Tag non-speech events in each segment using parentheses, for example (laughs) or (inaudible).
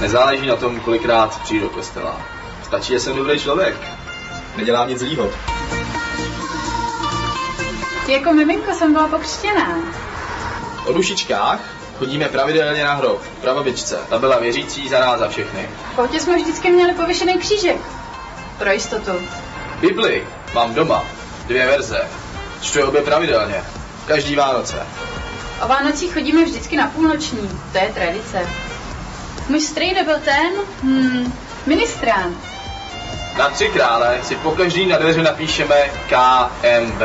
Nezáleží na tom, kolikrát přijdu do kostela. Stačí, že jsem dobrý člověk. Nedělám nic zlýho. Jako miminko jsem byla pokřtěná. O dušičkách chodíme pravidelně na hrob, prababičce. Ta byla věřící za nás za všechny. V autě jsme vždycky měli pověšený křížek. Pro jistotu. Bibli mám doma. Dvě verze. Čtu je obě pravidelně. Každý Vánoce. O Vánocích chodíme vždycky na půlnoční. To je tradice. Můj strejda byl ten, hmm, ministrán. Na tři krále si po každý na dveře napíšeme KMB.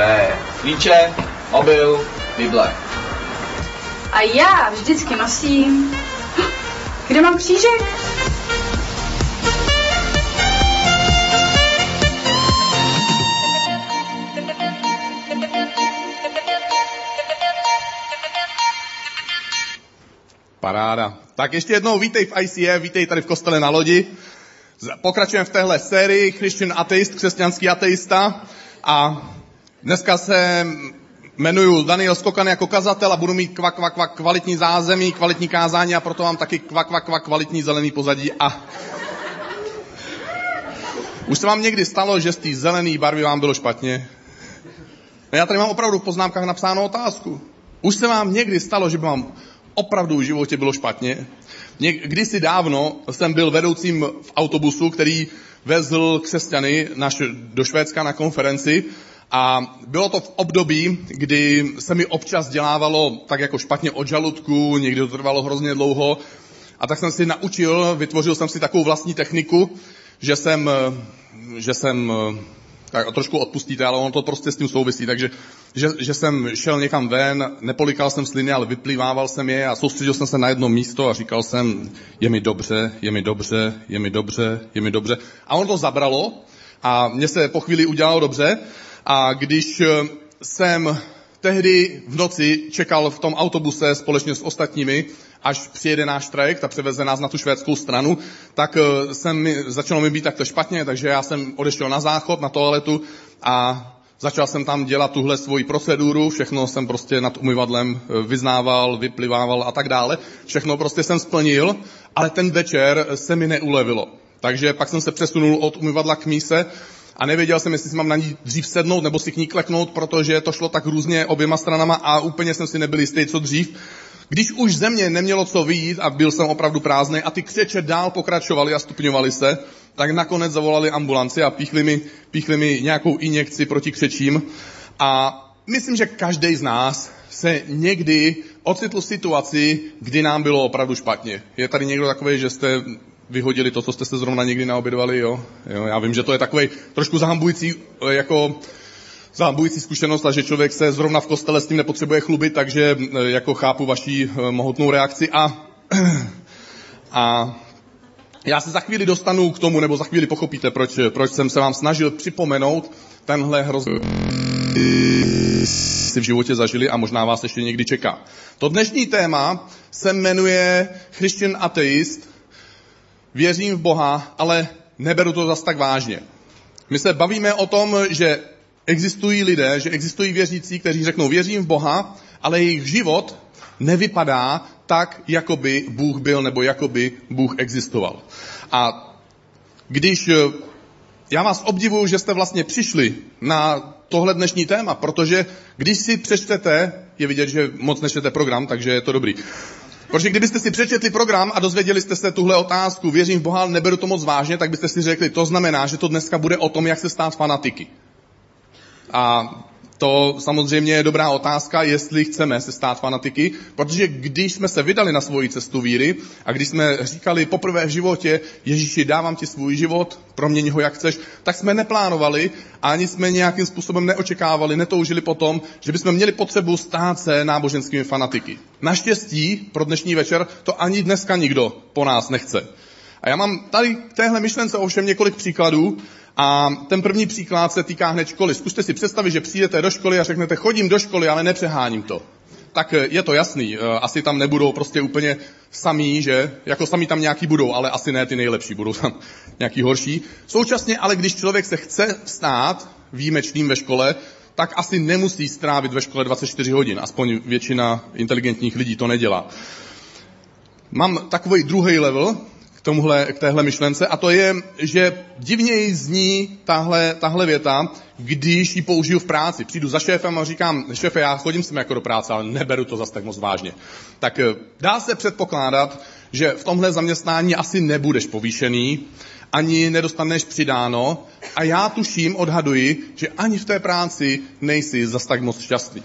Klíče, mobil, Bible. A já vždycky nosím... Kde mám křížek? Paráda. Tak ještě jednou vítej v ICF, vítej tady v kostele na lodi. Pokračujeme v téhle sérii Christian Atheist, křesťanský ateista. A dneska se jmenuji Daniel Skokan jako kazatel a budu mít kvak, kvak, kvak kvalitní zázemí, kvalitní kázání a proto mám taky kvak, kvak, kvak kvalitní zelený pozadí. A už se vám někdy stalo, že z té zelené barvy vám bylo špatně? No já tady mám opravdu v poznámkách napsánou otázku. Už se vám někdy stalo, že by vám opravdu v životě bylo špatně? Kdysi dávno jsem byl vedoucím v autobusu, který vezl křesťany naš, do Švédska na konferenci a bylo to v období, kdy se mi občas dělávalo tak jako špatně od žaludku, někdy to trvalo hrozně dlouho a tak jsem si naučil, vytvořil jsem si takovou vlastní techniku, že jsem, že jsem tak trošku odpustíte, ale ono to prostě s tím souvisí. Takže že, že jsem šel někam ven, nepolikal jsem sliny, ale vyplývával jsem je a soustředil jsem se na jedno místo a říkal jsem, je mi dobře, je mi dobře, je mi dobře, je mi dobře. A on to zabralo a mně se po chvíli udělalo dobře a když jsem tehdy v noci čekal v tom autobuse společně s ostatními, až přijede náš trajekt a převeze nás na tu švédskou stranu, tak jsem mi, začalo mi být takto špatně, takže já jsem odešel na záchod, na toaletu a začal jsem tam dělat tuhle svoji proceduru, všechno jsem prostě nad umyvadlem vyznával, vyplivával a tak dále. Všechno prostě jsem splnil, ale ten večer se mi neulevilo. Takže pak jsem se přesunul od umyvadla k míse a nevěděl jsem, jestli si mám na ní dřív sednout nebo si k ní kleknout, protože to šlo tak různě oběma stranama a úplně jsem si nebyl jistý, co dřív. Když už ze mě nemělo co vyjít a byl jsem opravdu prázdný a ty křeče dál pokračovaly a stupňovaly se, tak nakonec zavolali ambulanci a píchli mi, píchli mi nějakou injekci proti křečím. A myslím, že každý z nás se někdy ocitl v situaci, kdy nám bylo opravdu špatně. Je tady někdo takový, že jste vyhodili to, co jste se zrovna někdy naobědovali, jo? jo? Já vím, že to je takový trošku zahambující, jako zahambující zkušenost a že člověk se zrovna v kostele s tím nepotřebuje chlubit, takže jako chápu vaší mohutnou reakci a, (clears throat) a já se za chvíli dostanu k tomu, nebo za chvíli pochopíte, proč, proč jsem se vám snažil připomenout tenhle hrozný si v životě zažili a možná vás ještě někdy čeká. To dnešní téma se jmenuje Christian Atheist, věřím v Boha, ale neberu to zas tak vážně. My se bavíme o tom, že existují lidé, že existují věřící, kteří řeknou, věřím v Boha, ale jejich život nevypadá tak, jako by Bůh byl, nebo jako by Bůh existoval. A když já vás obdivuju, že jste vlastně přišli na tohle dnešní téma, protože když si přečtete, je vidět, že moc nečtete program, takže je to dobrý. Protože kdybyste si přečetli program a dozvěděli jste se tuhle otázku, věřím v Boha, neberu to moc vážně, tak byste si řekli, to znamená, že to dneska bude o tom, jak se stát fanatiky. A to samozřejmě je dobrá otázka, jestli chceme se stát fanatiky, protože když jsme se vydali na svoji cestu víry a když jsme říkali poprvé v životě, Ježíši, dávám ti svůj život, proměň ho jak chceš, tak jsme neplánovali a ani jsme nějakým způsobem neočekávali, netoužili potom, že bychom měli potřebu stát se náboženskými fanatiky. Naštěstí pro dnešní večer to ani dneska nikdo po nás nechce. A já mám tady k téhle myšlence ovšem několik příkladů, a ten první příklad se týká hned školy. Zkuste si představit, že přijdete do školy a řeknete, chodím do školy, ale nepřeháním to. Tak je to jasný, asi tam nebudou prostě úplně samý, že? Jako samý tam nějaký budou, ale asi ne ty nejlepší, budou tam (laughs) nějaký horší. Současně ale, když člověk se chce stát výjimečným ve škole, tak asi nemusí strávit ve škole 24 hodin. Aspoň většina inteligentních lidí to nedělá. Mám takový druhý level, tomuhle, k téhle myšlence a to je, že divněji zní tahle, tahle věta, když ji použiju v práci. Přijdu za šéfem a říkám, šéfe, já chodím sem jako do práce, ale neberu to zase tak moc vážně. Tak eh, dá se předpokládat, že v tomhle zaměstnání asi nebudeš povýšený, ani nedostaneš přidáno a já tuším, odhaduji, že ani v té práci nejsi zas tak moc šťastný.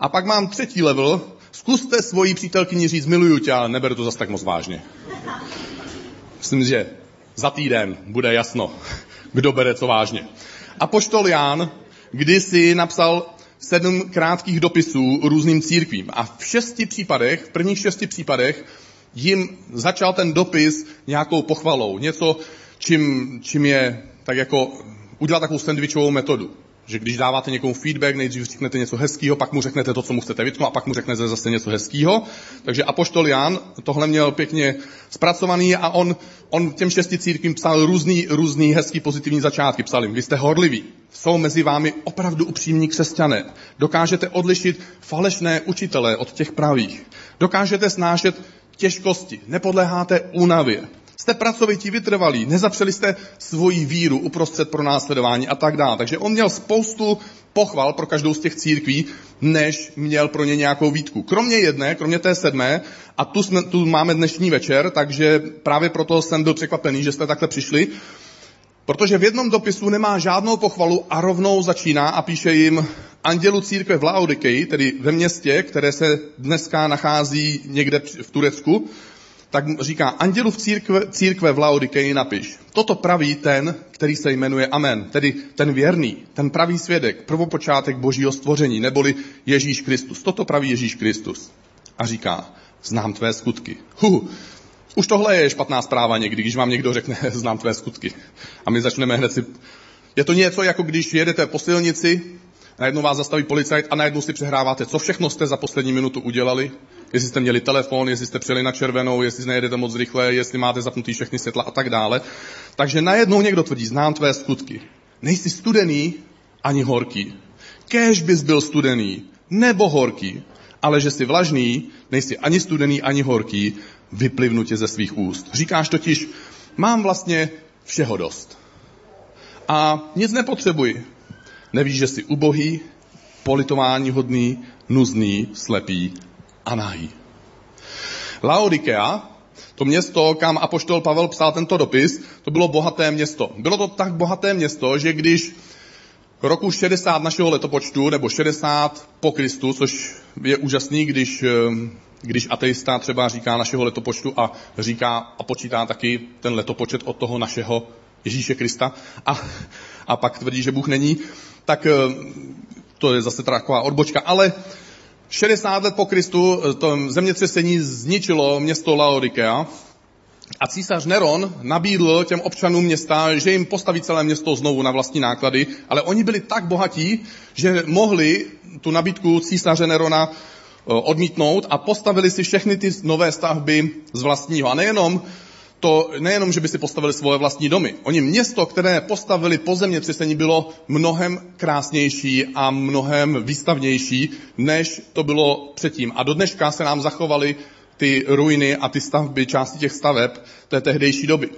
A pak mám třetí level, zkuste svoji přítelkyni říct, miluju tě, ale neberu to zas tak moc vážně. Myslím, že za týden bude jasno, kdo bere co vážně. A poštol Jan kdysi napsal sedm krátkých dopisů různým církvím. A v šesti případech, v prvních šesti případech, jim začal ten dopis nějakou pochvalou. Něco, čím, čím je tak jako udělat takovou sandvičovou metodu. Že když dáváte někomu feedback, nejdřív řeknete něco hezkého, pak mu řeknete to, co mu chcete vytknout, a pak mu řeknete zase něco hezkého. Takže Apoštol Jan tohle měl pěkně zpracovaný a on, on těm šesti církvím psal různý, různý hezký pozitivní začátky. Psal jim, vy jste horliví, jsou mezi vámi opravdu upřímní křesťané. Dokážete odlišit falešné učitele od těch pravých. Dokážete snášet těžkosti, nepodléháte únavě. Jste pracovití, vytrvalí, nezapřeli jste svoji víru uprostřed pro následování a tak dále. Takže on měl spoustu pochval pro každou z těch církví, než měl pro ně nějakou výtku. Kromě jedné, kromě té sedmé, a tu, jsme, tu máme dnešní večer, takže právě proto jsem byl překvapený, že jste takhle přišli, protože v jednom dopisu nemá žádnou pochvalu a rovnou začíná a píše jim andělu církve v Laodikeji, tedy ve městě, které se dneska nachází někde v Turecku, tak říká, andělu v církve, církve v Laodikeji napiš. Toto praví ten, který se jmenuje Amen, tedy ten věrný, ten pravý svědek, prvopočátek božího stvoření, neboli Ježíš Kristus. Toto praví Ježíš Kristus. A říká, znám tvé skutky. Hu, už tohle je špatná zpráva někdy, když vám někdo řekne, (laughs) znám tvé skutky. A my začneme hned si... Je to něco, jako když jedete po silnici, najednou vás zastaví policajt a najednou si přehráváte, co všechno jste za poslední minutu udělali, jestli jste měli telefon, jestli jste přijeli na červenou, jestli nejedete moc rychle, jestli máte zapnutý všechny světla a tak dále. Takže najednou někdo tvrdí, znám tvé skutky. Nejsi studený ani horký. Kéž bys byl studený nebo horký, ale že jsi vlažný, nejsi ani studený, ani horký, vyplivnu tě ze svých úst. Říkáš totiž, mám vlastně všeho dost. A nic nepotřebuji. Nevíš, že jsi ubohý, politování hodný, nuzný, slepý a nahý. Laodikea, to město, kam apoštol Pavel psal tento dopis, to bylo bohaté město. Bylo to tak bohaté město, že když roku 60 našeho letopočtu, nebo 60 po Kristu, což je úžasný, když, eh, když ateista třeba říká našeho letopočtu a říká a počítá taky ten letopočet od toho našeho Ježíše Krista a, a pak tvrdí, že Bůh není, tak eh, to je zase taková odbočka. Ale 60 let po Kristu eh, to zemětřesení zničilo město Laodikea a císař Neron nabídl těm občanům města, že jim postaví celé město znovu na vlastní náklady, ale oni byli tak bohatí, že mohli tu nabídku císaře Nerona eh, odmítnout a postavili si všechny ty nové stavby z vlastního. A nejenom to nejenom, že by si postavili svoje vlastní domy. Oni město, které postavili po zemětřesení, bylo mnohem krásnější a mnohem výstavnější, než to bylo předtím. A do dneška se nám zachovaly ty ruiny a ty stavby, části těch staveb té tehdejší doby.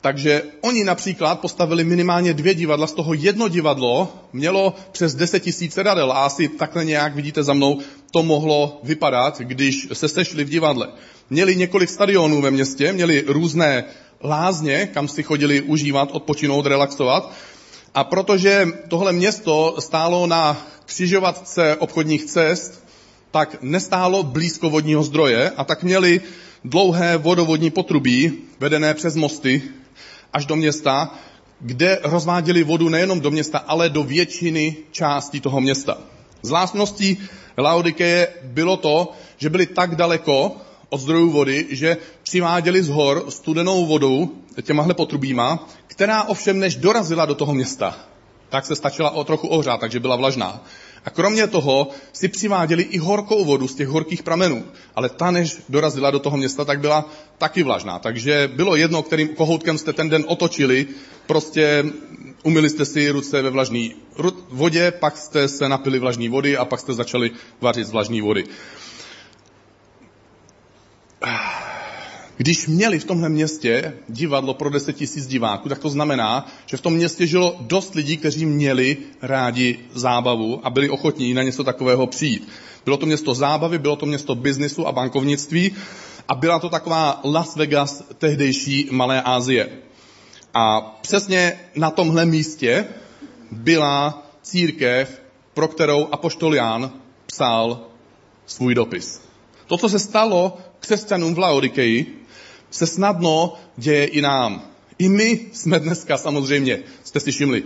Takže oni například postavili minimálně dvě divadla, z toho jedno divadlo mělo přes 10 tisíc sedadel a asi takhle nějak, vidíte za mnou, to mohlo vypadat, když se sešli v divadle. Měli několik stadionů ve městě, měli různé lázně, kam si chodili užívat, odpočinout, relaxovat. A protože tohle město stálo na křižovatce obchodních cest, tak nestálo blízko vodního zdroje a tak měli dlouhé vodovodní potrubí, vedené přes mosty, až do města, kde rozváděli vodu nejenom do města, ale do většiny částí toho města. Zvláštností Laodikeje bylo to, že byli tak daleko od zdrojů vody, že přiváděli z hor studenou vodou těmahle potrubíma, která ovšem než dorazila do toho města, tak se stačila o trochu ohřát, takže byla vlažná. A kromě toho si přiváděli i horkou vodu z těch horkých pramenů. Ale ta, než dorazila do toho města, tak byla taky vlažná. Takže bylo jedno, kterým kohoutkem jste ten den otočili, prostě umyli jste si ruce ve vlažné vodě, pak jste se napili vlažné vody a pak jste začali vařit z vlažné vody. Když měli v tomhle městě divadlo pro 10 tisíc diváků, tak to znamená, že v tom městě žilo dost lidí, kteří měli rádi zábavu a byli ochotní na něco takového přijít. Bylo to město zábavy, bylo to město biznisu a bankovnictví a byla to taková Las Vegas tehdejší Malé Asie. A přesně na tomhle místě byla církev, pro kterou apoštol Jan psal svůj dopis. To, co se stalo křesťanům v Laodikeji, se snadno děje i nám. I my jsme dneska samozřejmě, jste si všimli,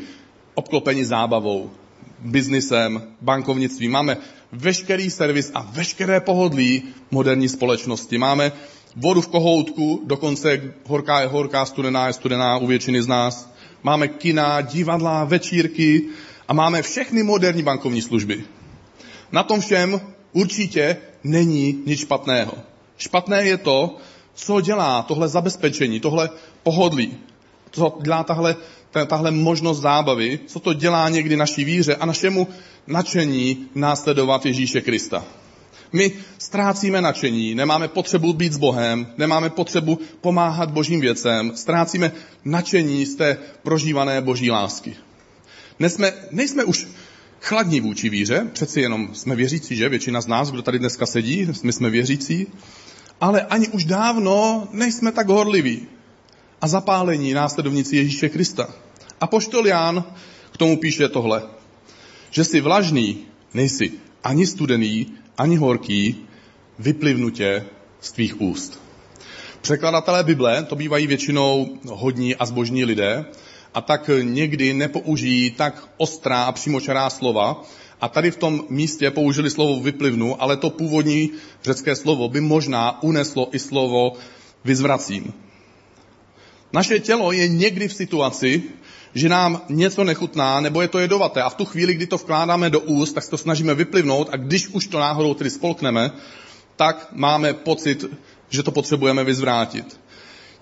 obklopeni zábavou, biznisem, bankovnictvím. Máme veškerý servis a veškeré pohodlí moderní společnosti. Máme vodu v kohoutku, dokonce horká je horká, studená je studená u většiny z nás. Máme kina, divadla, večírky a máme všechny moderní bankovní služby. Na tom všem určitě není nic špatného. Špatné je to, co dělá tohle zabezpečení, tohle pohodlí, co dělá tahle, tahle možnost zábavy, co to dělá někdy naší víře a našemu nadšení následovat Ježíše Krista. My ztrácíme nadšení, nemáme potřebu být s Bohem, nemáme potřebu pomáhat božím věcem, ztrácíme nadšení z té prožívané boží lásky. Nesme, nejsme už chladní vůči víře, přeci jenom jsme věřící, že? Většina z nás, kdo tady dneska sedí, my jsme věřící, ale ani už dávno nejsme tak horliví a zapálení následovníci Ježíše Krista. A poštol Ján k tomu píše tohle, že jsi vlažný, nejsi ani studený, ani horký, vyplivnutě z tvých úst. Překladatelé Bible to bývají většinou hodní a zbožní lidé a tak někdy nepoužijí tak ostrá a přímočará slova, a tady v tom místě použili slovo vyplivnu, ale to původní řecké slovo by možná uneslo i slovo vyzvracím. Naše tělo je někdy v situaci, že nám něco nechutná, nebo je to jedovaté. A v tu chvíli, kdy to vkládáme do úst, tak se to snažíme vyplivnout a když už to náhodou tedy spolkneme, tak máme pocit, že to potřebujeme vyzvrátit.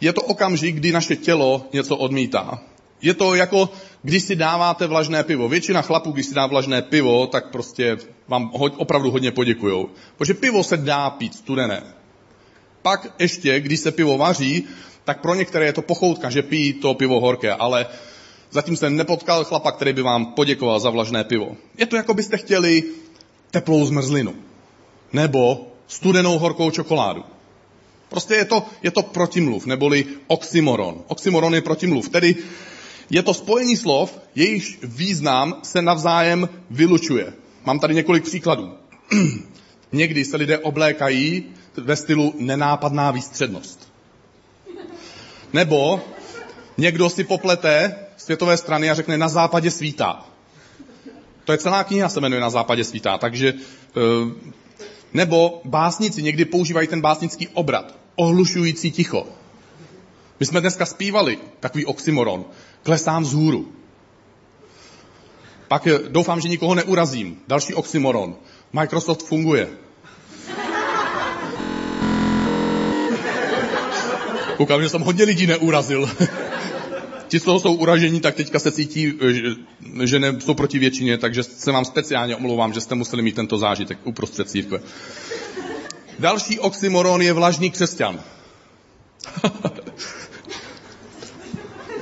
Je to okamžik, kdy naše tělo něco odmítá. Je to jako, když si dáváte vlažné pivo. Většina chlapů, když si dá vlažné pivo, tak prostě vám opravdu hodně poděkujou. Protože pivo se dá pít studené. Pak ještě, když se pivo vaří, tak pro některé je to pochoutka, že pijí to pivo horké, ale zatím jsem nepotkal chlapa, který by vám poděkoval za vlažné pivo. Je to, jako byste chtěli teplou zmrzlinu. Nebo studenou horkou čokoládu. Prostě je to, je to protimluv, neboli oxymoron. Oxymoron je protimluv, tedy je to spojení slov, jejichž význam se navzájem vylučuje. Mám tady několik příkladů. (clears throat) Někdy se lidé oblékají ve stylu nenápadná výstřednost. Nebo někdo si poplete světové strany a řekne na západě svítá. To je celá kniha, se jmenuje Na západě svítá. Takže, eh, nebo básnici někdy používají ten básnický obrat. Ohlušující ticho. My jsme dneska zpívali takový oxymoron. Klesám vzhůru. Pak eh, doufám, že nikoho neurazím. Další oxymoron. Microsoft funguje. Koukám, že jsem hodně lidí neurazil. (laughs) Ti, co jsou uražení, tak teďka se cítí, eh, že, že ne, jsou proti většině, takže se vám speciálně omlouvám, že jste museli mít tento zážitek uprostřed církve. Další oxymoron je vlažný křesťan. (laughs)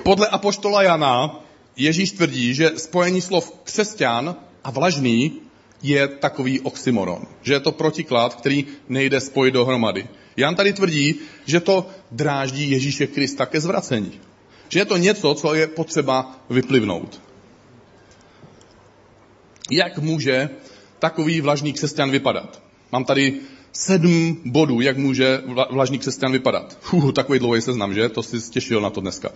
Podle apoštola Jana Ježíš tvrdí, že spojení slov křesťan a vlažný je takový oxymoron, že je to protiklad, který nejde spojit dohromady. Jan tady tvrdí, že to dráždí Ježíše Krista ke zvracení. Že je to něco, co je potřeba vyplivnout. Jak může takový vlažný křesťan vypadat? Mám tady sedm bodů, jak může vlažný křesťan vypadat. Fuh, takový dlouhý seznam, že? To si těšil na to dneska.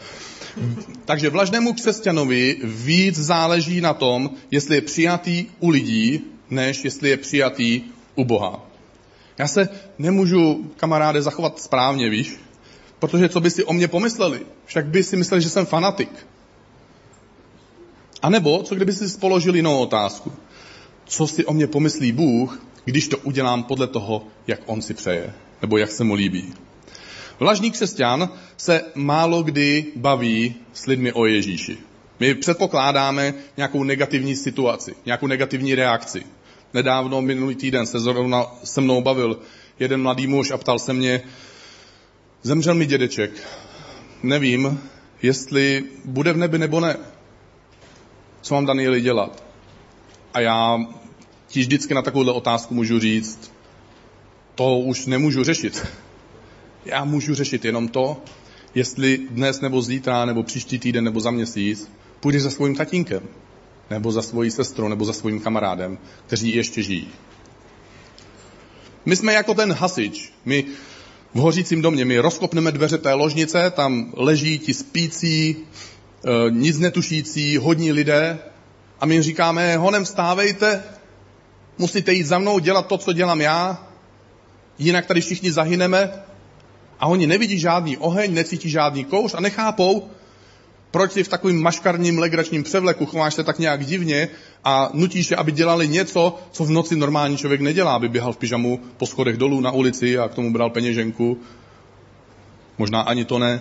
Takže vlažnému křesťanovi víc záleží na tom, jestli je přijatý u lidí, než jestli je přijatý u Boha. Já se nemůžu, kamaráde, zachovat správně, víš? Protože co by si o mě pomysleli? Však by si mysleli, že jsem fanatik. A nebo, co kdyby si položili jinou otázku? Co si o mě pomyslí Bůh, když to udělám podle toho, jak on si přeje, nebo jak se mu líbí. Vlažný křesťan se málo kdy baví s lidmi o Ježíši. My předpokládáme nějakou negativní situaci, nějakou negativní reakci. Nedávno, minulý týden, se zrovna se mnou bavil jeden mladý muž a ptal se mě, Zemřel mi dědeček. Nevím, jestli bude v nebi nebo ne. Co mám Danieli dělat? A já ti vždycky na takovouhle otázku můžu říct, to už nemůžu řešit. Já můžu řešit jenom to, jestli dnes nebo zítra, nebo příští týden, nebo za měsíc půjdeš za svým tatínkem, nebo za svojí sestrou, nebo za svým kamarádem, kteří ještě žijí. My jsme jako ten hasič. My v hořícím domě, my rozkopneme dveře té ložnice, tam leží ti spící, e, nic netušící, hodní lidé a my jim říkáme, honem vstávejte, musíte jít za mnou, dělat to, co dělám já, jinak tady všichni zahyneme. A oni nevidí žádný oheň, necítí žádný kouř a nechápou, proč si v takovým maškarním legračním převleku chováš se tak nějak divně a nutíš je, aby dělali něco, co v noci normální člověk nedělá, aby běhal v pyžamu po schodech dolů na ulici a k tomu bral peněženku. Možná ani to ne.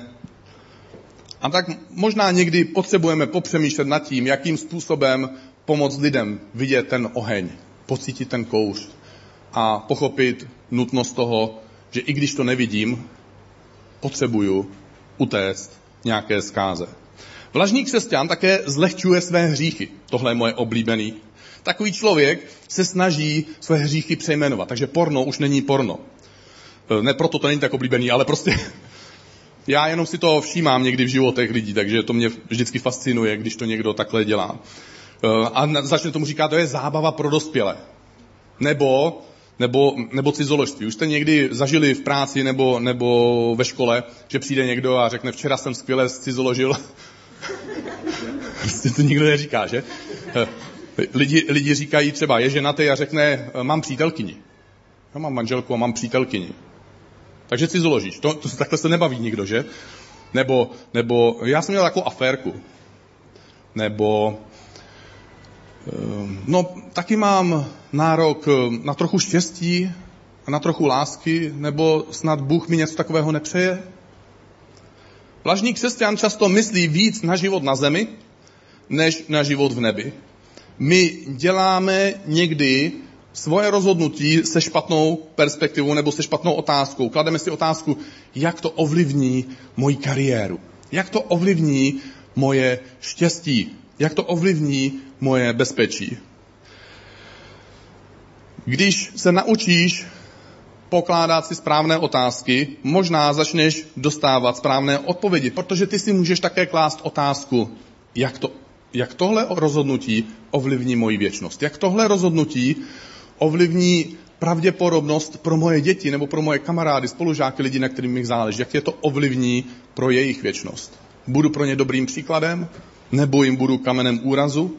A tak možná někdy potřebujeme popřemýšlet nad tím, jakým způsobem pomoct lidem vidět ten oheň, pocítit ten kouř a pochopit nutnost toho, že i když to nevidím, potřebuju utéct nějaké zkáze. Vlažný křesťan také zlehčuje své hříchy. Tohle je moje oblíbený. Takový člověk se snaží své hříchy přejmenovat. Takže porno už není porno. E, ne proto to není tak oblíbený, ale prostě (laughs) já jenom si to všímám někdy v životech lidí, takže to mě vždycky fascinuje, když to někdo takhle dělá. E, a začne tomu říkat, to je zábava pro dospělé. Nebo, nebo, nebo cizoložství. Už jste někdy zažili v práci nebo, nebo ve škole, že přijde někdo a řekne, včera jsem skvěle cizoložil Prostě (laughs) to nikdo neříká, že? Lidi, lidi říkají třeba, je ženatý a řekne, mám přítelkyni. Já mám manželku a mám přítelkyni. Takže si zložíš. To, to, takhle se nebaví nikdo, že? Nebo, nebo já jsem měl takovou aférku. Nebo no, taky mám nárok na trochu štěstí a na trochu lásky, nebo snad Bůh mi něco takového nepřeje? Vlažný křesťan často myslí víc na život na zemi, než na život v nebi. My děláme někdy svoje rozhodnutí se špatnou perspektivou nebo se špatnou otázkou. Klademe si otázku, jak to ovlivní moji kariéru, jak to ovlivní moje štěstí, jak to ovlivní moje bezpečí. Když se naučíš pokládat si správné otázky, možná začneš dostávat správné odpovědi, protože ty si můžeš také klást otázku, jak, to, jak tohle rozhodnutí ovlivní moji věčnost, jak tohle rozhodnutí ovlivní pravděpodobnost pro moje děti nebo pro moje kamarády, spolužáky, lidi, na kterým mi záleží, jak je to ovlivní pro jejich věčnost. Budu pro ně dobrým příkladem, nebo jim budu kamenem úrazu,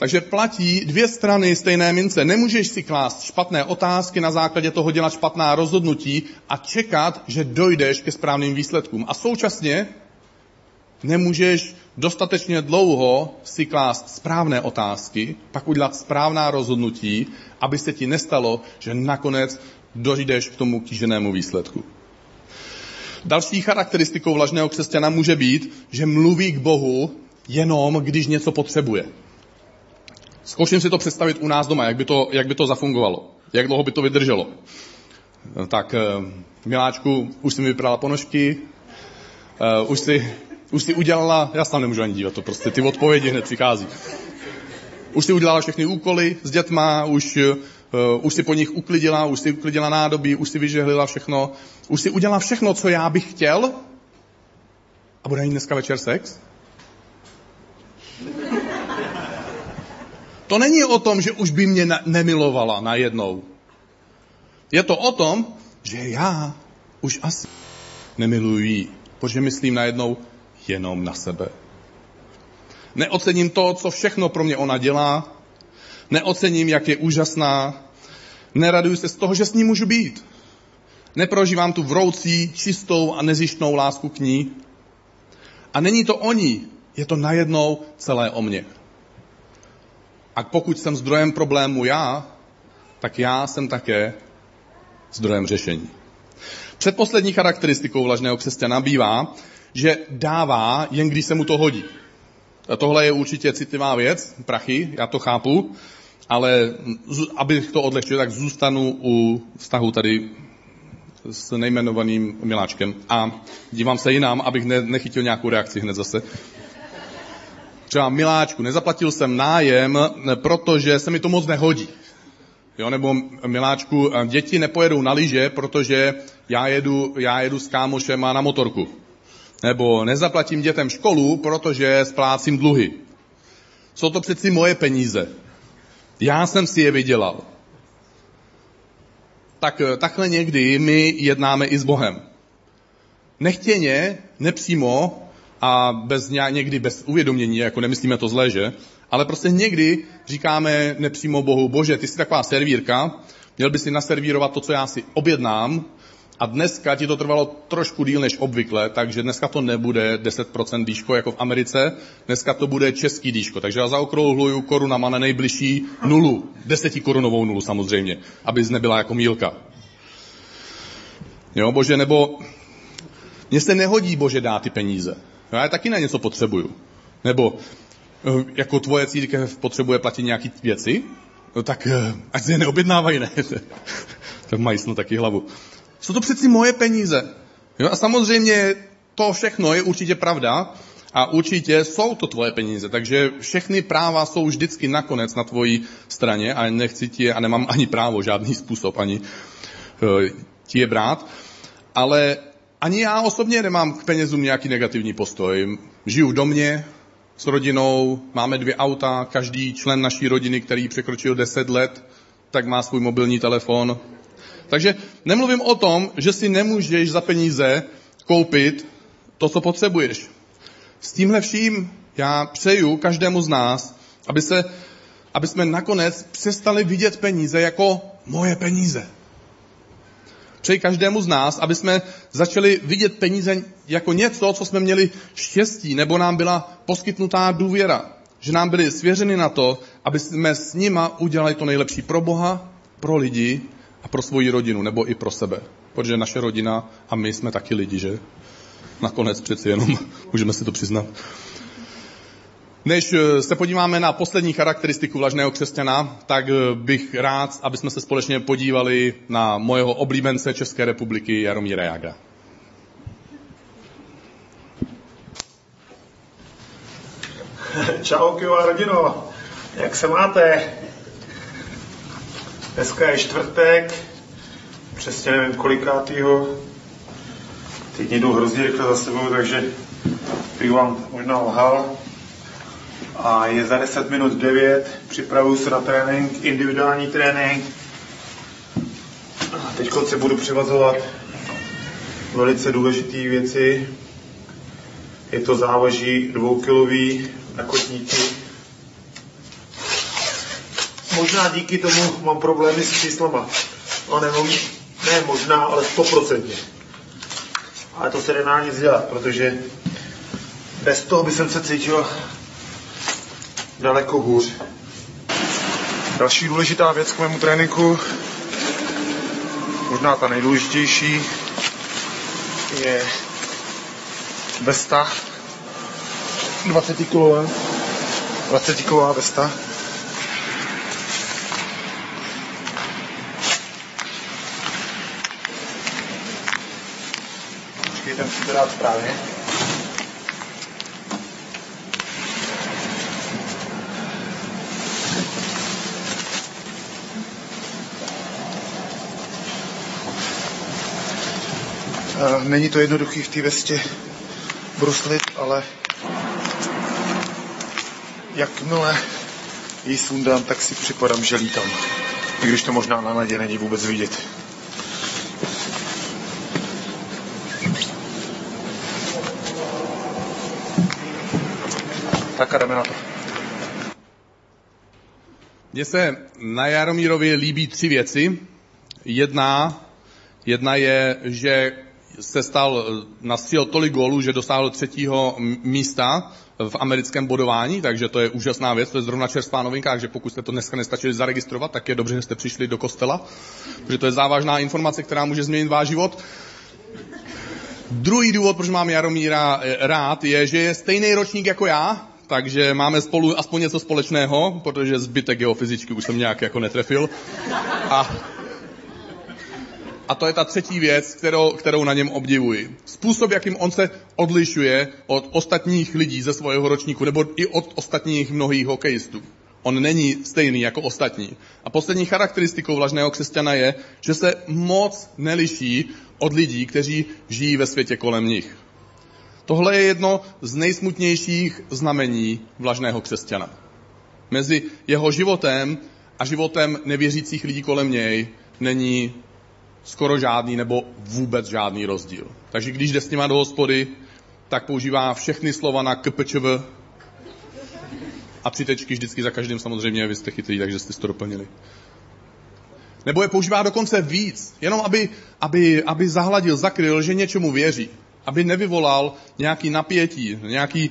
takže platí dvě strany stejné mince. Nemůžeš si klást špatné otázky, na základě toho dělat špatná rozhodnutí a čekat, že dojdeš ke správným výsledkům. A současně nemůžeš dostatečně dlouho si klást správné otázky, pak udělat správná rozhodnutí, aby se ti nestalo, že nakonec dojdeš k tomu kýženému výsledku. Další charakteristikou vlažného křesťana může být, že mluví k Bohu jenom, když něco potřebuje. Zkouším si to představit u nás doma, jak by to, jak by to zafungovalo. Jak dlouho by to vydrželo. Tak, eh, miláčku, už si mi vyprala ponožky, uh, už si, už si udělala, já se tam nemůžu ani dívat, to prostě ty odpovědi hned přichází. Už si udělala všechny úkoly s dětma, už, uh, už si po nich uklidila, už si uklidila nádobí, už si vyžehlila všechno, už si udělala všechno, co já bych chtěl a bude mít dneska večer sex? To není o tom, že už by mě nemilovala najednou. Je to o tom, že já už asi nemiluji jí, protože myslím najednou jenom na sebe. Neocením to, co všechno pro mě ona dělá, neocením, jak je úžasná, neraduju se z toho, že s ní můžu být. Neprožívám tu vroucí, čistou a nezištnou lásku k ní. A není to o ní, je to najednou celé o mně. A pokud jsem zdrojem problému já, tak já jsem také zdrojem řešení. Předposlední charakteristikou vlažného křesťana bývá, že dává jen když se mu to hodí. A tohle je určitě citlivá věc, prachy, já to chápu, ale abych to odlehčil, tak zůstanu u vztahu tady s nejmenovaným miláčkem. A dívám se jinam, abych ne, nechytil nějakou reakci hned zase. Třeba miláčku, nezaplatil jsem nájem, protože se mi to moc nehodí. Jo, nebo miláčku, děti nepojedou na lyže, protože já jedu, já jedu s kámošem a na motorku. Nebo nezaplatím dětem školu, protože splácím dluhy. Jsou to přeci moje peníze. Já jsem si je vydělal. Tak takhle někdy my jednáme i s Bohem. Nechtěně, nepřímo a bez, někdy bez uvědomění, jako nemyslíme to zlé, že? Ale prostě někdy říkáme nepřímo Bohu, bože, ty jsi taková servírka, měl by si naservírovat to, co já si objednám, a dneska ti to trvalo trošku díl než obvykle, takže dneska to nebude 10% dýško jako v Americe, dneska to bude český dýško. Takže já zaokrouhluju korunama na nejbližší nulu, desetikorunovou nulu samozřejmě, aby nebyla jako mílka. Jo, bože, nebo mně se nehodí, bože, dát ty peníze. Já taky na něco potřebuju. Nebo eh, jako tvoje církev potřebuje platit nějaké věci, no tak eh, ať se je neobjednávají, ne? (laughs) tak mají snad taky hlavu. Jsou to přeci moje peníze. Jo? A samozřejmě to všechno je určitě pravda a určitě jsou to tvoje peníze, takže všechny práva jsou vždycky nakonec na tvojí straně a nechci ti a nemám ani právo, žádný způsob, ani uh, ti je brát. Ale ani já osobně nemám k penězům nějaký negativní postoj. Žiju v domě s rodinou, máme dvě auta, každý člen naší rodiny, který překročil 10 let, tak má svůj mobilní telefon, takže nemluvím o tom, že si nemůžeš za peníze koupit to, co potřebuješ. S tímhle vším já přeju každému z nás, aby, se, aby jsme nakonec přestali vidět peníze jako moje peníze. Přeji každému z nás, aby jsme začali vidět peníze jako něco, co jsme měli štěstí, nebo nám byla poskytnutá důvěra. Že nám byly svěřeny na to, aby jsme s nima udělali to nejlepší pro Boha, pro lidi a pro svoji rodinu, nebo i pro sebe. Protože naše rodina a my jsme taky lidi, že? Nakonec přeci jenom (laughs) můžeme si to přiznat. Než eh, se podíváme na poslední charakteristiku vlažného křesťana, tak eh, bych rád, aby jsme se společně podívali na mojeho oblíbence České republiky Jaromíra Jaga. Čau, Kivá rodino, jak se máte? Dneska je čtvrtek, přesně nevím kolikátýho. Týdny jdou hrozně rychle za sebou, takže bych vám možná lhal. A je za 10 minut 9, připravuju se na trénink, individuální trénink. A teď se budu převazovat velice důležité věci. Je to závaží dvoukilový na kotníky možná díky tomu mám problémy s číslama. No nebo ne možná, ale stoprocentně. Ale to se nedá nic dělat, protože bez toho by jsem se cítil daleko hůř. Další důležitá věc k mému tréninku, možná ta nejdůležitější, je vesta 20 kilová, 20 kilová vesta, jsem si to dát správně. Není to jednoduchý v té vestě bruslit, ale jakmile ji sundám, tak si připadám, že lítám. I když to možná na ledě není vůbec vidět. Mně se na Jaromírově líbí tři věci. Jedna, jedna je, že se stal, nastřelil tolik gólů, že dosáhl třetího místa v americkém bodování, takže to je úžasná věc, to je zrovna čerstvá novinka, takže pokud jste to dneska nestačili zaregistrovat, tak je dobře, že jste přišli do kostela, protože to je závažná informace, která může změnit váš život. Druhý důvod, proč mám Jaromíra rád, je, že je stejný ročník jako já, takže máme spolu aspoň něco společného, protože zbytek jeho fyzičky už jsem nějak jako netrefil. A, A to je ta třetí věc, kterou, kterou na něm obdivuji. Způsob, jakým on se odlišuje od ostatních lidí ze svého ročníku, nebo i od ostatních mnohých hokejistů. On není stejný jako ostatní. A poslední charakteristikou vlažného křesťana je, že se moc neliší od lidí, kteří žijí ve světě kolem nich. Tohle je jedno z nejsmutnějších znamení vlažného křesťana. Mezi jeho životem a životem nevěřících lidí kolem něj není skoro žádný nebo vůbec žádný rozdíl. Takže když jde s nima do hospody, tak používá všechny slova na KPČV a tři tečky vždycky za každým samozřejmě, vy jste chytrý, takže jste to doplnili. Nebo je používá dokonce víc, jenom aby, aby, aby zahladil, zakryl, že něčemu věří. Aby nevyvolal nějaký napětí, nějaký,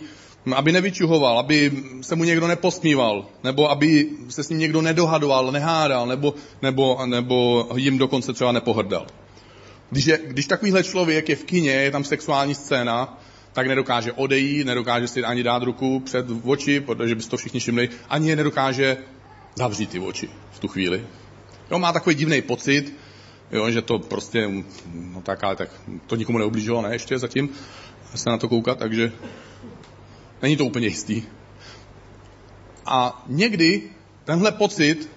aby nevyčuhoval, aby se mu někdo neposmíval, nebo aby se s ním někdo nedohadoval, nehádal, nebo, nebo, nebo jim dokonce třeba nepohrdal. Když, je, když takovýhle člověk je v kině, je tam sexuální scéna, tak nedokáže odejít, nedokáže si ani dát ruku před oči, protože byste to všichni všimli, ani je nedokáže zavřít ty oči v tu chvíli. Jo, má takový divný pocit, jo, že to prostě, no tak, ale tak to nikomu neublížilo, ne, ještě zatím se na to koukat, takže není to úplně jistý. A někdy tenhle pocit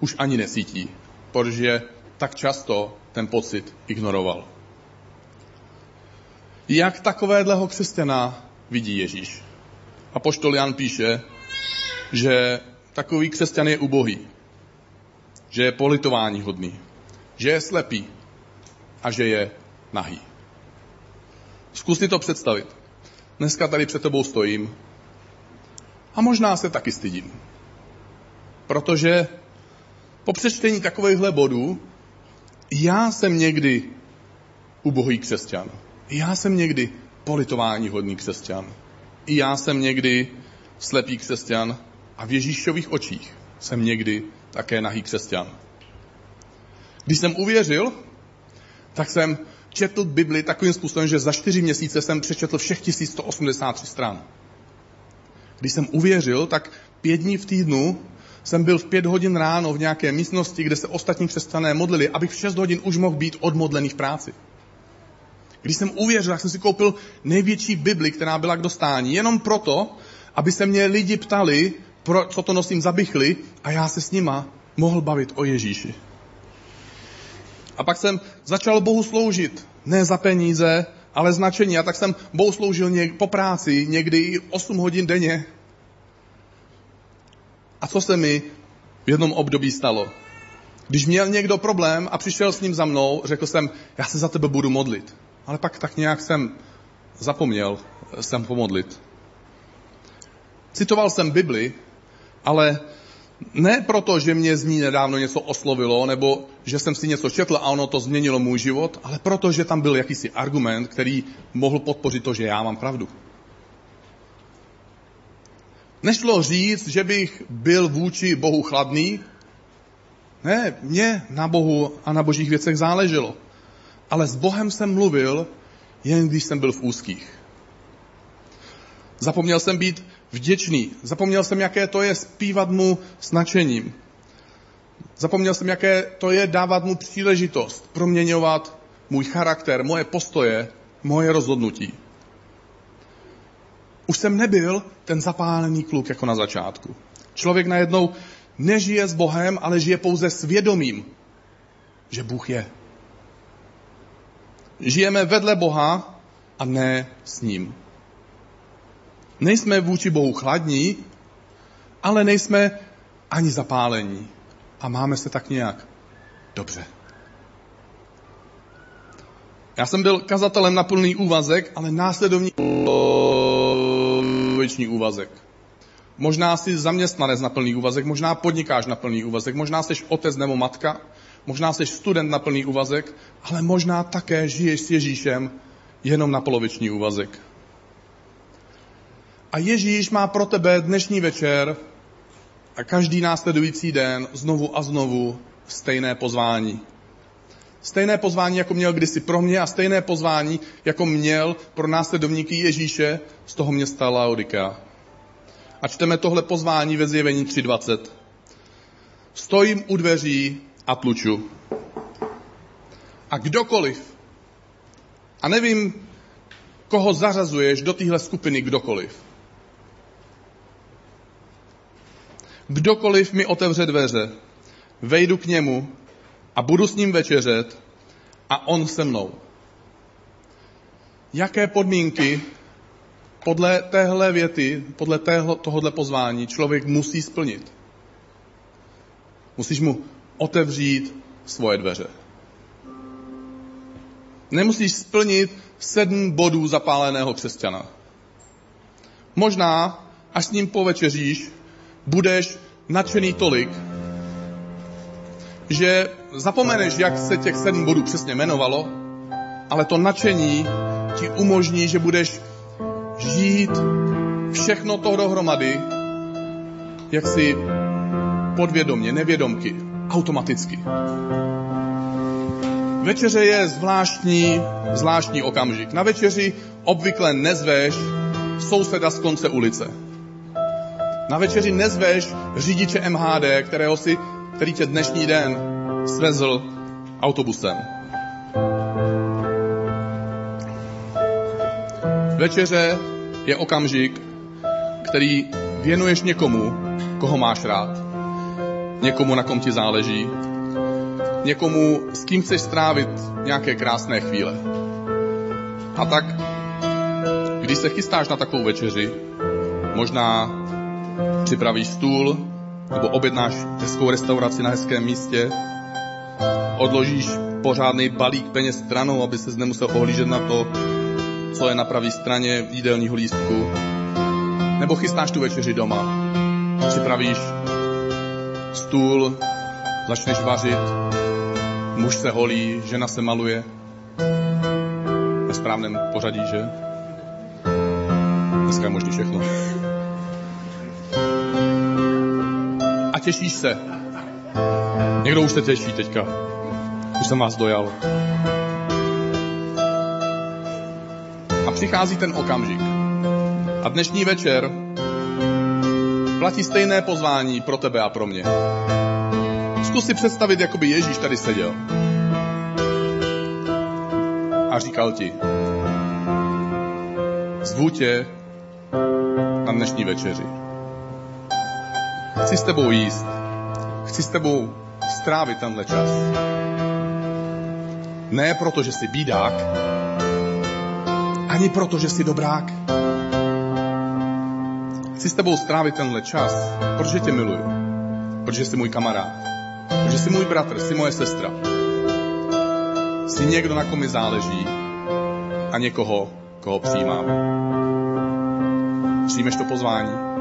už ani nesítí, protože tak často ten pocit ignoroval. Jak takovéhleho křesťana vidí Ježíš? A poštol Jan píše, že takový křesťan je ubohý, že je politování hodný, že je slepý a že je nahý. Zkus si to představit. Dneska tady před tebou stojím a možná se taky stydím. Protože po přečtení takovýchhle bodů já jsem někdy ubohý křesťan. Já jsem někdy politování hodný křesťan. I já jsem někdy slepý křesťan a v Ježíšových očích jsem někdy také nahý křesťan. Když jsem uvěřil, tak jsem četl Bibli takovým způsobem, že za čtyři měsíce jsem přečetl všech 1183 stran. Když jsem uvěřil, tak pět dní v týdnu jsem byl v pět hodin ráno v nějaké místnosti, kde se ostatní křesťané modlili, abych v šest hodin už mohl být odmodlený v práci. Když jsem uvěřil, tak jsem si koupil největší Bibli, která byla k dostání, jenom proto, aby se mě lidi ptali, pro, co to nosím za a já se s nima mohl bavit o Ježíši. A pak jsem začal Bohu sloužit, ne za peníze, ale značení. A tak jsem Bohu sloužil něk- po práci, někdy i 8 hodin denně. A co se mi v jednom období stalo? Když měl někdo problém a přišel s ním za mnou, řekl jsem, já se za tebe budu modlit. Ale pak tak nějak jsem zapomněl jsem pomodlit. Citoval jsem Bibli, ale ne proto, že mě z ní nedávno něco oslovilo, nebo že jsem si něco četl a ono to změnilo můj život, ale proto, že tam byl jakýsi argument, který mohl podpořit to, že já mám pravdu. Nešlo říct, že bych byl vůči Bohu chladný. Ne, mě na Bohu a na božích věcech záleželo ale s Bohem jsem mluvil, jen když jsem byl v úzkých. Zapomněl jsem být vděčný. Zapomněl jsem, jaké to je zpívat mu s nadšením. Zapomněl jsem, jaké to je dávat mu příležitost proměňovat můj charakter, moje postoje, moje rozhodnutí. Už jsem nebyl ten zapálený kluk jako na začátku. Člověk najednou nežije s Bohem, ale žije pouze svědomím, že Bůh je. Žijeme vedle Boha a ne s ním. Nejsme vůči Bohu chladní, ale nejsme ani zapálení. A máme se tak nějak dobře. Já jsem byl kazatelem na plný úvazek, ale následovní věčný úvazek. Možná jsi zaměstnanec na plný úvazek, možná podnikáš na plný úvazek, možná jsi otec nebo matka, Možná jsi student na plný úvazek, ale možná také žiješ s Ježíšem jenom na poloviční úvazek. A Ježíš má pro tebe dnešní večer a každý následující den znovu a znovu stejné pozvání. Stejné pozvání, jako měl kdysi pro mě a stejné pozvání, jako měl pro následovníky Ježíše z toho města Laodikea. A čteme tohle pozvání ve zjevení 3.20. Stojím u dveří a tluču. A kdokoliv, a nevím, koho zařazuješ do téhle skupiny kdokoliv. Kdokoliv mi otevře dveře, vejdu k němu a budu s ním večeřet a on se mnou. Jaké podmínky podle téhle věty, podle tohohle pozvání člověk musí splnit? Musíš mu otevřít svoje dveře. Nemusíš splnit sedm bodů zapáleného křesťana. Možná, až s ním povečeříš, budeš nadšený tolik, že zapomeneš, jak se těch sedm bodů přesně jmenovalo, ale to nadšení ti umožní, že budeš žít všechno to dohromady, jak si podvědomně, nevědomky, automaticky. Večeře je zvláštní, zvláštní okamžik. Na večeři obvykle nezveš souseda z konce ulice. Na večeři nezveš řidiče MHD, kterého si, který tě dnešní den svezl autobusem. Večeře je okamžik, který věnuješ někomu, koho máš rád. Někomu, na kom ti záleží. Někomu, s kým chceš strávit nějaké krásné chvíle. A tak, když se chystáš na takovou večeři, možná připravíš stůl, nebo objednáš hezkou restauraci na hezkém místě, odložíš pořádný balík peněz stranou, aby se nemusel ohlížet na to, co je na pravé straně jídelního lístku. Nebo chystáš tu večeři doma. Připravíš stůl, začneš vařit, muž se holí, žena se maluje. Ve správném pořadí, že? Dneska je možný všechno. Těšíš se. Někdo už se těší teďka. Už jsem vás dojal. A přichází ten okamžik. A dnešní večer platí stejné pozvání pro tebe a pro mě. Zkus si představit, jako by Ježíš tady seděl. A říkal ti, zvu tě na dnešní večeři. Chci s tebou jíst. Chci s tebou strávit tenhle čas. Ne proto, že jsi bídák, ani proto, že jsi dobrák. Chci s tebou strávit tenhle čas, protože tě miluju. Protože jsi můj kamarád. Protože jsi můj bratr, jsi moje sestra. Jsi někdo, na kom mi záleží a někoho, koho přijímám. Přijmeš to pozvání?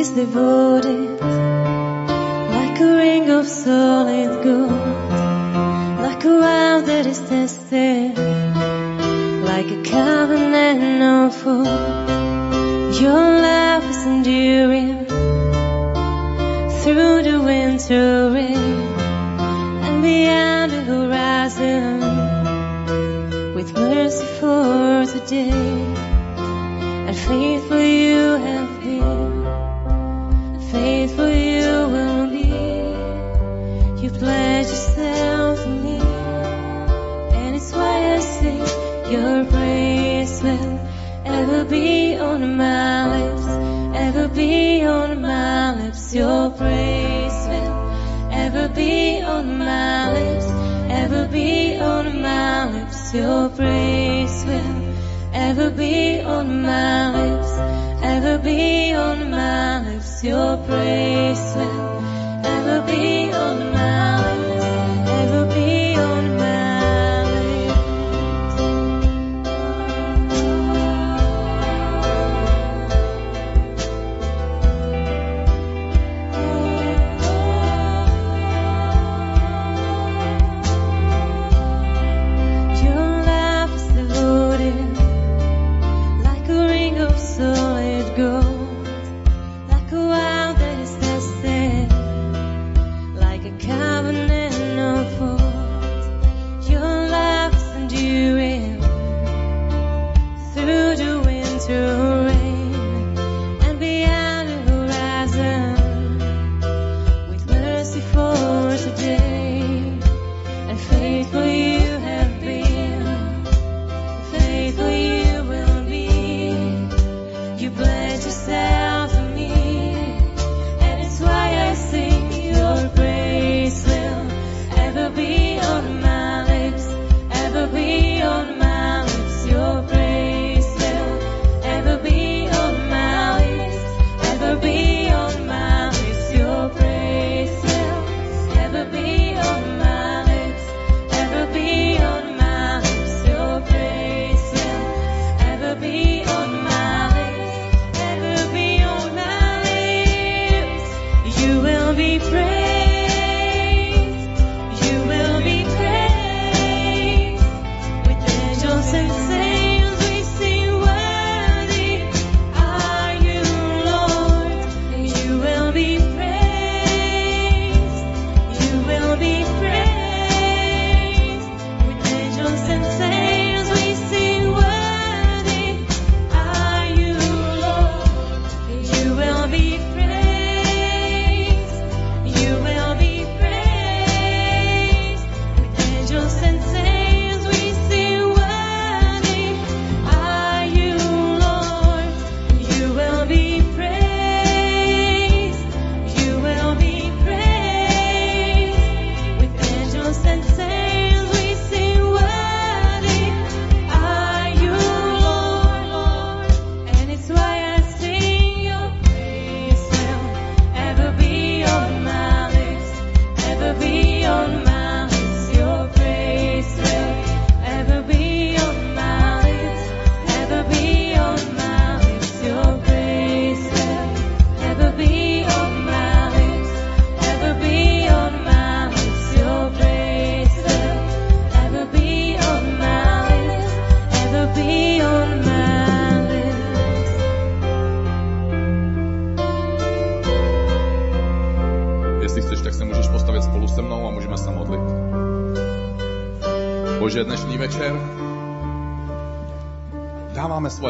Is devoted like a ring of solid gold, like a vow that is tested, like a covenant of old.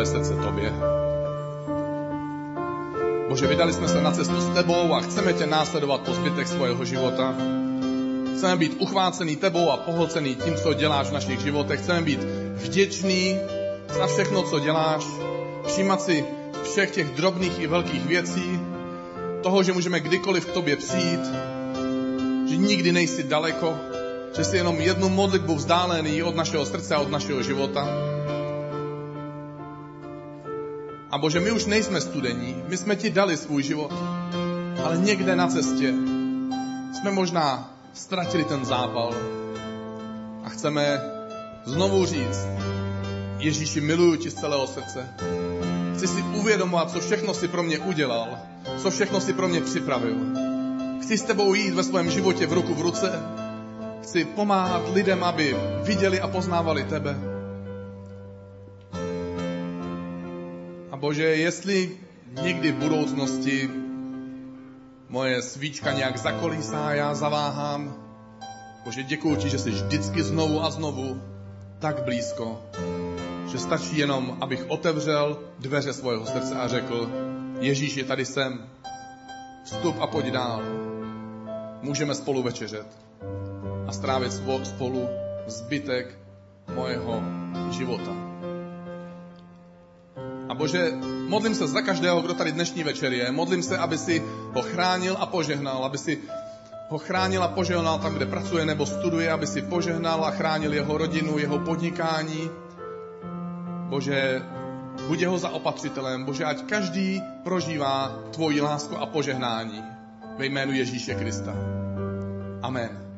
Svoje srdce Tobě. Bože, vydali jsme se na cestu s Tebou a chceme Tě následovat po zbytek svého života. Chceme být uchvácený Tebou a pohlcený tím, co děláš v našich životech. Chceme být vděčný za všechno, co děláš. Všímat si všech těch drobných i velkých věcí, toho, že můžeme kdykoliv k tobě přijít, že nikdy nejsi daleko, že jsi jenom jednu modlitbu vzdálený od našeho srdce a od našeho života. A Bože, my už nejsme studení, my jsme ti dali svůj život, ale někde na cestě jsme možná ztratili ten zápal a chceme znovu říct, Ježíši, miluju ti z celého srdce. Chci si uvědomovat, co všechno si pro mě udělal, co všechno si pro mě připravil. Chci s tebou jít ve svém životě v ruku v ruce. Chci pomáhat lidem, aby viděli a poznávali tebe. Bože, jestli někdy v budoucnosti moje svíčka nějak zakolísá, já zaváhám, Bože, děkuji ti, že jsi vždycky znovu a znovu tak blízko, že stačí jenom, abych otevřel dveře svého srdce a řekl, Ježíš je tady jsem, vstup a pojď dál. Můžeme spolu večeřet a strávit spolu zbytek mojeho života. Bože, modlím se za každého, kdo tady dnešní večer je. Modlím se, aby si ho chránil a požehnal, aby si ho chránil a požehnal tam, kde pracuje nebo studuje, aby si požehnal a chránil jeho rodinu, jeho podnikání. Bože, buď jeho zaopatřitelem. Bože, ať každý prožívá tvoji lásku a požehnání ve jménu Ježíše Krista. Amen.